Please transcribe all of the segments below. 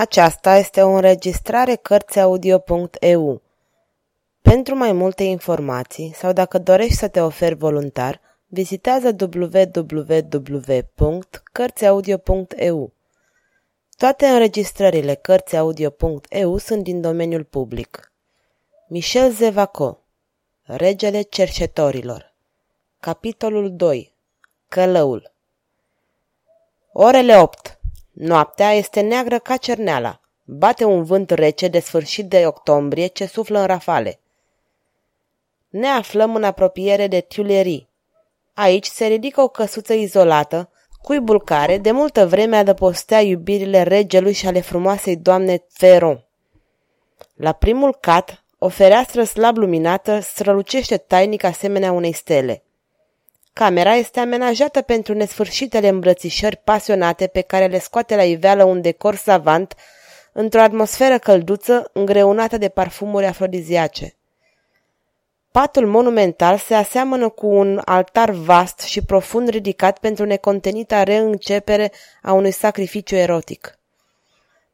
Aceasta este o înregistrare Cărțiaudio.eu. Pentru mai multe informații sau dacă dorești să te oferi voluntar, vizitează www.cărțiaudio.eu. Toate înregistrările Cărțiaudio.eu sunt din domeniul public. Michel Zevaco Regele cercetorilor Capitolul 2 Călăul Orele 8 Noaptea este neagră ca cerneala. Bate un vânt rece de sfârșit de octombrie ce suflă în rafale. Ne aflăm în apropiere de Tuileries. Aici se ridică o căsuță izolată, cuibul care de multă vreme adăpostea iubirile regelui și ale frumoasei doamne Ferron. La primul cat, o fereastră slab luminată strălucește tainic asemenea unei stele. Camera este amenajată pentru nesfârșitele îmbrățișări pasionate pe care le scoate la iveală un decor savant într-o atmosferă călduță îngreunată de parfumuri afrodiziace. Patul monumental se aseamănă cu un altar vast și profund ridicat pentru necontenita reîncepere a unui sacrificiu erotic.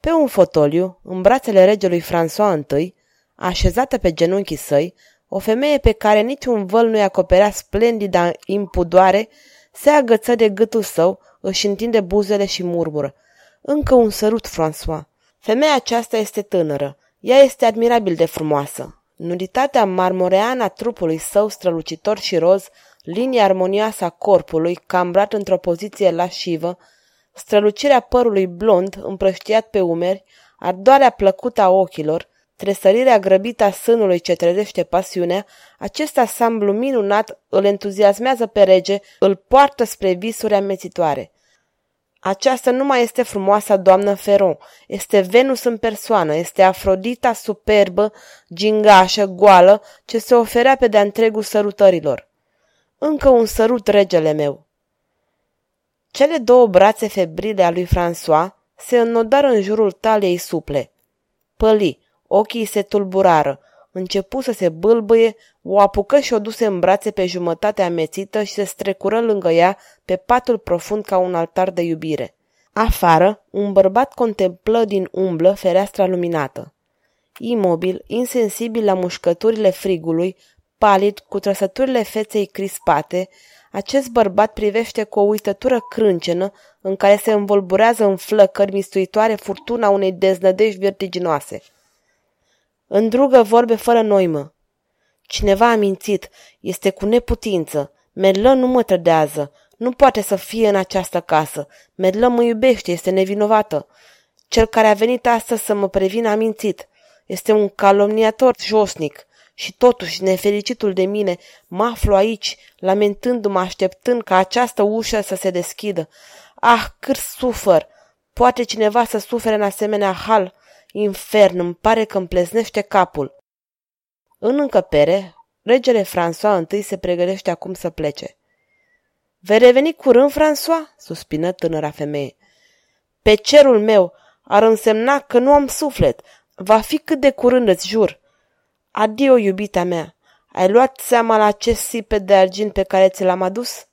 Pe un fotoliu, în brațele regelui François I, așezată pe genunchii săi, o femeie pe care niciun văl nu-i acoperea splendida impudoare, se agăță de gâtul său, își întinde buzele și murmură. Încă un sărut, François. Femeia aceasta este tânără. Ea este admirabil de frumoasă. Nuditatea marmoreană a trupului său strălucitor și roz, linia armonioasă a corpului, cambrat într-o poziție lașivă, strălucirea părului blond împrăștiat pe umeri, ardoarea plăcută a ochilor, tresărirea grăbită a sânului ce trezește pasiunea, acest asamblu minunat îl entuziasmează pe rege, îl poartă spre visuri amețitoare. Aceasta nu mai este frumoasa doamnă Feron, este Venus în persoană, este Afrodita superbă, gingașă, goală, ce se oferea pe de-a întregul sărutărilor. Încă un sărut, regele meu. Cele două brațe febrile a lui François se înnodară în jurul taliei suple. Păli, Ochii se tulburară. Începu să se bâlbâie, o apucă și o duse în brațe pe jumătate amețită și se strecură lângă ea pe patul profund ca un altar de iubire. Afară, un bărbat contemplă din umblă fereastra luminată. Imobil, insensibil la mușcăturile frigului, palid, cu trăsăturile feței crispate, acest bărbat privește cu o uitătură crâncenă în care se învolburează în flăcări mistuitoare furtuna unei deznădejdi vertiginoase – Îndrugă vorbe fără noimă. Cineva a mințit, este cu neputință. Medlă nu mă trădează, nu poate să fie în această casă. Medlă mă iubește, este nevinovată. Cel care a venit astăzi să mă prevină a mințit. Este un calomniator josnic. Și totuși, nefericitul de mine, mă aflu aici, lamentându-mă, așteptând ca această ușă să se deschidă. Ah, cât sufăr! Poate cineva să sufere în asemenea hal? Infern, îmi pare că îmi pleznește capul. În încăpere, regele François întâi se pregătește acum să plece. Vei reveni curând, François? suspină tânăra femeie. Pe cerul meu ar însemna că nu am suflet. Va fi cât de curând, îți jur. Adio, iubita mea. Ai luat seama la acest sipe de argint pe care ți l-am adus?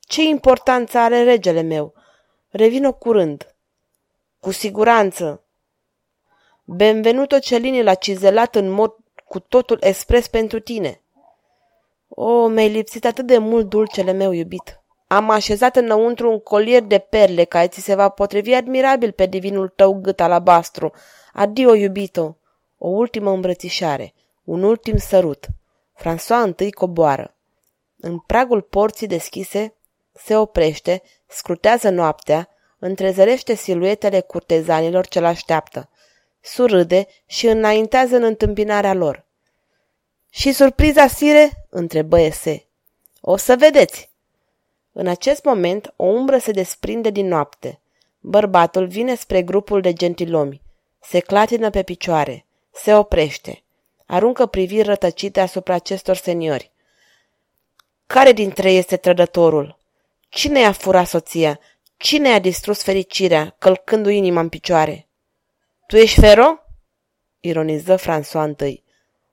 Ce importanță are regele meu? Revină curând. Cu siguranță, Benvenuto Celini l-a cizelat în mod cu totul expres pentru tine. O, mi-ai lipsit atât de mult, dulcele meu iubit. Am așezat înăuntru un colier de perle care ți se va potrivi admirabil pe divinul tău gât alabastru. Adio, iubito! O ultimă îmbrățișare, un ultim sărut. François întâi coboară. În pragul porții deschise, se oprește, scrutează noaptea, întrezărește siluetele curtezanilor ce-l așteaptă surâde și înaintează în întâmpinarea lor. Și surpriza, sire?" întrebă Ese. O să vedeți!" În acest moment, o umbră se desprinde din noapte. Bărbatul vine spre grupul de gentilomi. Se clatină pe picioare. Se oprește. Aruncă priviri rătăcite asupra acestor seniori. Care dintre ei este trădătorul? Cine i-a furat soția? Cine i-a distrus fericirea, călcându-i inima în picioare? Tu ești Fero? Ironiză François întâi.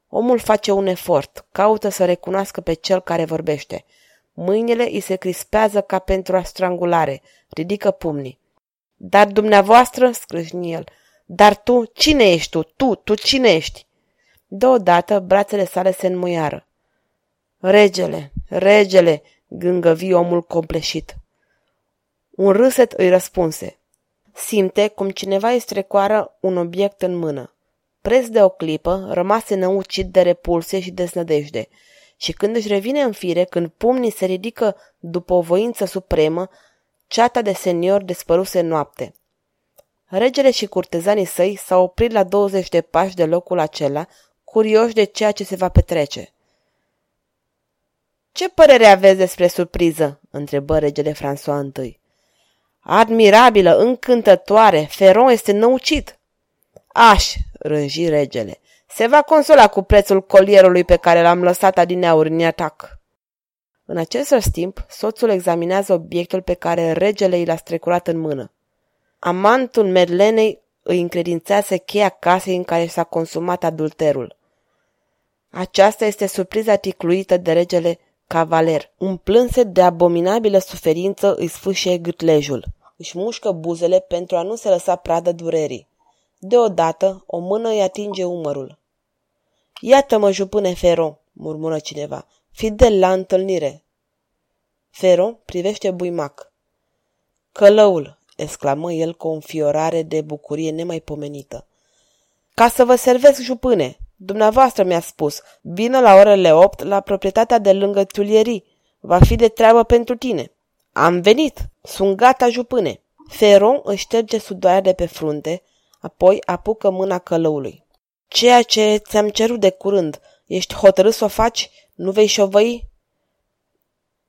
Omul face un efort, caută să recunoască pe cel care vorbește. Mâinile îi se crispează ca pentru a strangulare, ridică pumnii. Dar dumneavoastră, scrâșni el, Dar tu, cine ești tu? Tu, tu cine ești? Deodată, brațele sale se înmuiară. Regele, regele, gângăvi omul compleșit. Un râset îi răspunse. Simte cum cineva îi strecoară un obiect în mână. Preț de o clipă, rămase năucit de repulsie și deznădejde. Și când își revine în fire, când pumnii se ridică după o voință supremă, ceata de senior despăruse noapte. Regele și curtezanii săi s-au oprit la 20 de pași de locul acela, curioși de ceea ce se va petrece. Ce părere aveți despre surpriză?" întrebă regele François I. Admirabilă, încântătoare, Feron este năucit. Aș, rânji regele, se va consola cu prețul colierului pe care l-am lăsat adineauri în atac. În acest timp, soțul examinează obiectul pe care regele i l-a strecurat în mână. Amantul Medlenei îi încredințează cheia casei în care s-a consumat adulterul. Aceasta este surpriza ticluită de regele Cavaler. Un plânset de abominabilă suferință îi sfâșie gâtlejul. Își mușcă buzele pentru a nu se lăsa pradă durerii. Deodată, o mână îi atinge umărul. Iată-mă, jupâne Fero, murmură cineva, fidel la întâlnire. Fero privește buimac. Călăul, exclamă el cu o înfiorare de bucurie nemaipomenită. Ca să vă servesc, jupâne, dumneavoastră mi-a spus, vină la orele opt la proprietatea de lângă Tulierii. Va fi de treabă pentru tine. Am venit, sunt gata, jupâne. Feron își șterge sudoarea de pe frunte, apoi apucă mâna călăului. Ceea ce ți-am cerut de curând, ești hotărât să o faci? Nu vei șovăi?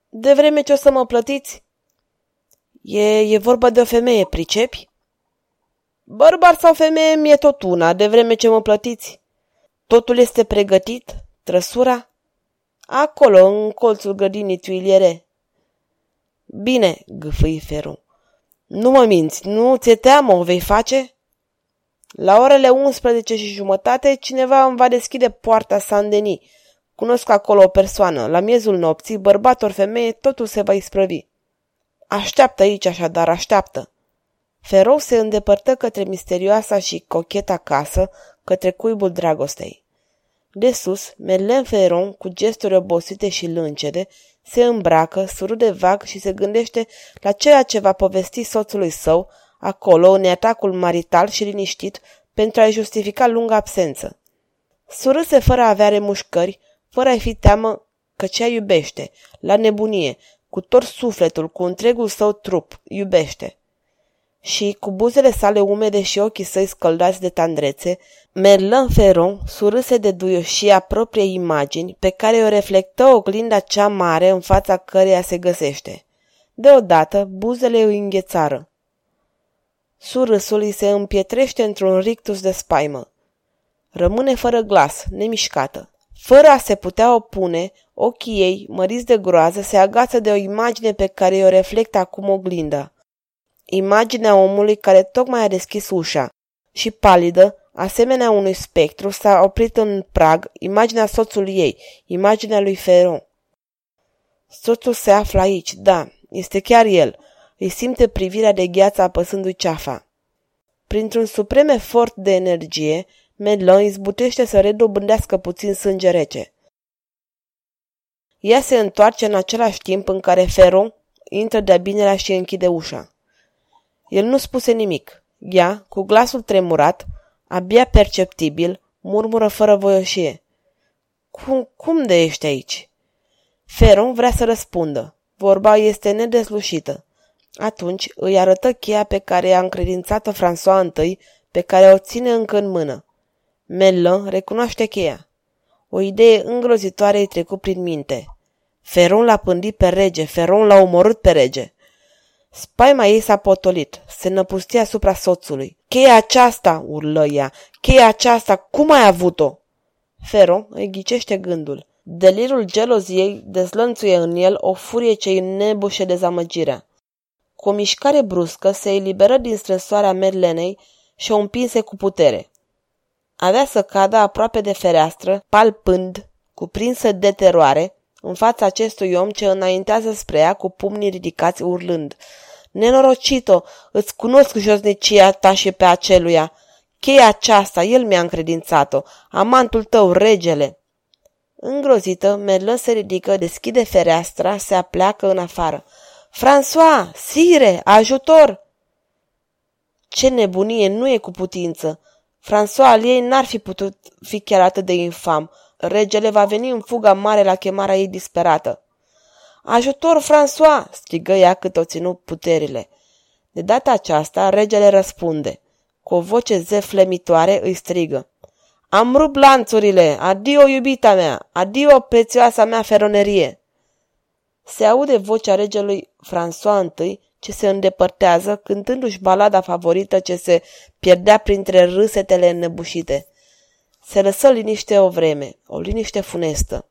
De vreme ce o să mă plătiți? E, e vorba de o femeie, pricepi? Bărbar sau femeie mi-e tot una, de vreme ce mă plătiți. Totul este pregătit? Trăsura? Acolo, în colțul grădinii tuiliere. Bine, gâfâi Feru. Nu mă minți, nu ți-e teamă, o vei face? La orele 11 și jumătate, cineva îmi va deschide poarta Saint-Denis. Cunosc acolo o persoană. La miezul nopții, bărbat ori femeie, totul se va isprăvi. Așteaptă aici așadar, așteaptă. Ferou se îndepărtă către misterioasa și cocheta casă, către cuibul dragostei. De sus, Merlin Ferron, cu gesturi obosite și lâncede, se îmbracă, surude vag și se gândește la ceea ce va povesti soțului său, acolo, în atacul marital și liniștit, pentru a-i justifica lunga absență. Surâse fără a avea remușcări, fără a-i fi teamă că cea iubește, la nebunie, cu tot sufletul, cu întregul său trup, iubește. Și, cu buzele sale umede și ochii săi scăldați de tandrețe, Merlin Ferron surâse de duioșia propriei imagini pe care o reflectă oglinda cea mare în fața căreia se găsește. Deodată, buzele îi înghețară. Surâsul îi se împietrește într-un rictus de spaimă. Rămâne fără glas, nemișcată. Fără a se putea opune, ochii ei, măriți de groază, se agață de o imagine pe care o reflectă acum oglinda. Imaginea omului care tocmai a deschis ușa și palidă, asemenea unui spectru, s-a oprit în prag imaginea soțului ei, imaginea lui Ferron. Soțul se află aici, da, este chiar el. Îi simte privirea de gheață apăsându-i ceafa. Printr-un suprem efort de energie, Medlon izbutește să redobândească puțin sânge rece. Ea se întoarce în același timp în care Ferron intră de-a binelea și închide ușa. El nu spuse nimic. Ea, cu glasul tremurat, abia perceptibil, murmură fără voioșie. Cum, cum de ești aici? Feron vrea să răspundă. Vorba este nedeslușită. Atunci îi arătă cheia pe care i-a încredințat-o François I, pe care o ține încă în mână. Mellon recunoaște cheia. O idee îngrozitoare îi trecut prin minte. Feron l-a pândit pe rege, Feron l-a omorât pe rege. Spaima ei s-a potolit, se năpustia asupra soțului. Cheia aceasta, urlă ea, cheia aceasta, cum ai avut-o? Fero îi ghicește gândul. Delirul geloziei dezlănțuie în el o furie ce îi nebușe dezamăgirea. Cu o mișcare bruscă se eliberă din stresoarea Merlenei și o împinse cu putere. Avea să cadă aproape de fereastră, palpând, cuprinsă de teroare, în fața acestui om ce înaintează spre ea cu pumnii ridicați urlând. Nenorocito, îți cunosc josnicia ta și pe aceluia. Cheia aceasta, el mi-a încredințat-o, amantul tău, regele. Îngrozită, Merlă se ridică, deschide fereastra, se apleacă în afară. François, sire, ajutor! Ce nebunie, nu e cu putință. François al ei n-ar fi putut fi chiar atât de infam. Regele va veni în fuga mare la chemarea ei disperată. Ajutor, François!" strigă ea cât o ținu puterile. De data aceasta, regele răspunde. Cu o voce zeflemitoare îi strigă. Am rupt lanțurile! Adio, iubita mea! Adio, prețioasa mea feronerie! Se aude vocea regelui François I, ce se îndepărtează, cântându-și balada favorită ce se pierdea printre râsetele înnebușite. Se lăsă liniște o vreme, o liniște funestă.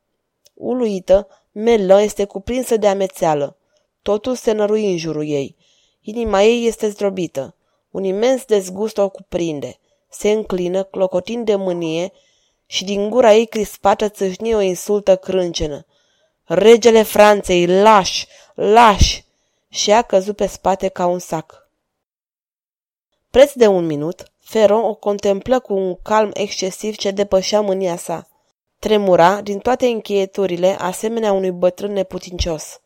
Uluită, Melă este cuprinsă de amețeală. Totul se nărui în jurul ei. Inima ei este zdrobită. Un imens dezgust o cuprinde. Se înclină, clocotind de mânie, și din gura ei crispată țâșni o insultă crâncenă. Regele Franței, lași, lași! Și a căzut pe spate ca un sac. Preț de un minut, Feron o contemplă cu un calm excesiv ce depășea mânia sa. Tremura din toate încheieturile, asemenea unui bătrân neputincios.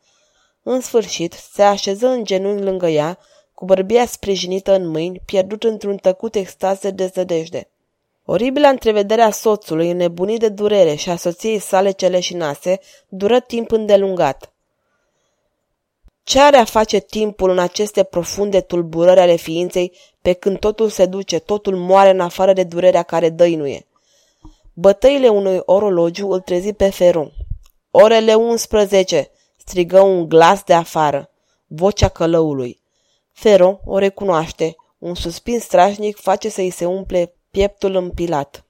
În sfârșit, se așeză în genunchi lângă ea, cu bărbia sprijinită în mâini, pierdut într-un tăcut extaz de dezădejde. Oribila întrevedere a soțului, înnebunit de durere și a soției sale celeșinase, dură timp îndelungat. Ce are a face timpul în aceste profunde tulburări ale ființei, pe când totul se duce, totul moare în afară de durerea care dăinuie? Bătăile unui orologiu îl trezi pe Feron. Orele 11, strigă un glas de afară, vocea călăului. Feron o recunoaște. Un suspin strașnic face să-i se umple pieptul împilat.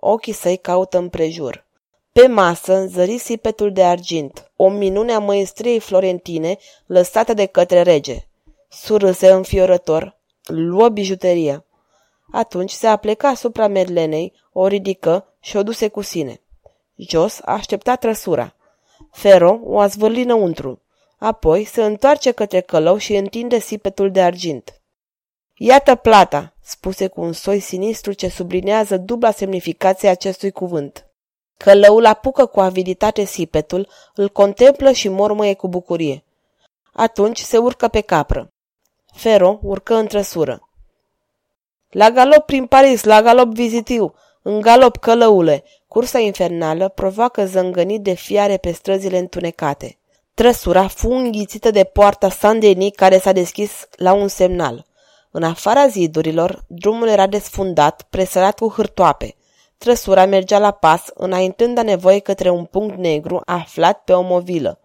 Ochii săi caută împrejur. Pe masă zări sipetul de argint, o minune a măestriei florentine lăsată de către rege. Surâse înfiorător, luă bijuteria. Atunci se apleca asupra Merlenei, o ridică și o duse cu sine. Jos aștepta trăsura. Fero o zvârli înăuntru. Apoi se întoarce către călău și întinde sipetul de argint. Iată plata, spuse cu un soi sinistru ce sublinează dubla semnificație acestui cuvânt. Călăul apucă cu aviditate sipetul, îl contemplă și mormăie cu bucurie. Atunci se urcă pe capră. Fero urcă în trăsură. La galop prin Paris, la galop vizitiu, în galop călăule, cursa infernală provoacă zângănit de fiare pe străzile întunecate. Trăsura fu înghițită de poarta Saint-Denis care s-a deschis la un semnal. În afara zidurilor, drumul era desfundat, presărat cu hârtoape. Trăsura mergea la pas, înaintând a nevoie către un punct negru aflat pe o movilă.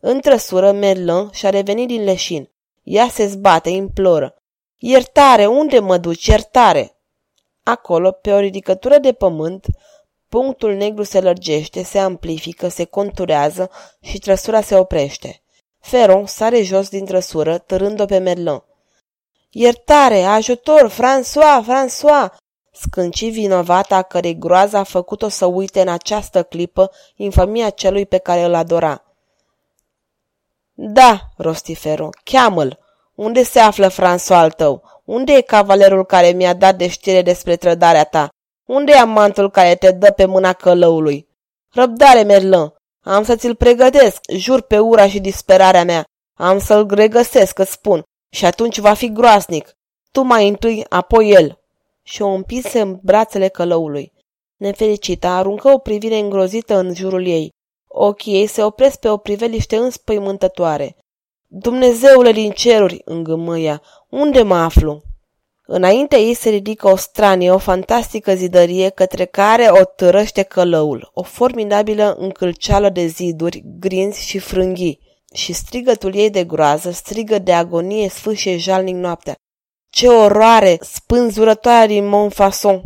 În trăsură, Merlin și-a revenit din leșin. Ea se zbate, imploră. Iertare, unde mă duci? Iertare! Acolo, pe o ridicătură de pământ, punctul negru se lărgește, se amplifică, se conturează și trăsura se oprește. Feron sare jos din trăsură, târând-o pe Merlin. Iertare, ajutor, François, François! Scânci vinovata a cărei groază a făcut-o să uite în această clipă infamia celui pe care îl adora. Da, rosti Fero, cheamă-l. Unde se află François al tău? Unde e cavalerul care mi-a dat de știre despre trădarea ta? Unde e amantul care te dă pe mâna călăului? Răbdare, Merlin! Am să ți-l pregătesc, jur pe ura și disperarea mea. Am să-l regăsesc, îți spun, și atunci va fi groasnic. Tu mai întâi, apoi el. Și o împinse în brațele călăului. Nefericită aruncă o privire îngrozită în jurul ei. Ochii ei se opresc pe o priveliște înspăimântătoare. Dumnezeule din ceruri, îngâmâia, unde mă aflu? Înainte ei se ridică o stranie, o fantastică zidărie către care o târăște călăul, o formidabilă încălceală de ziduri, grinzi și frânghii. Și strigătul ei de groază, strigă de agonie, sfâșie jalnic noaptea. Ce oroare, spânzurătoare din Montfaucon!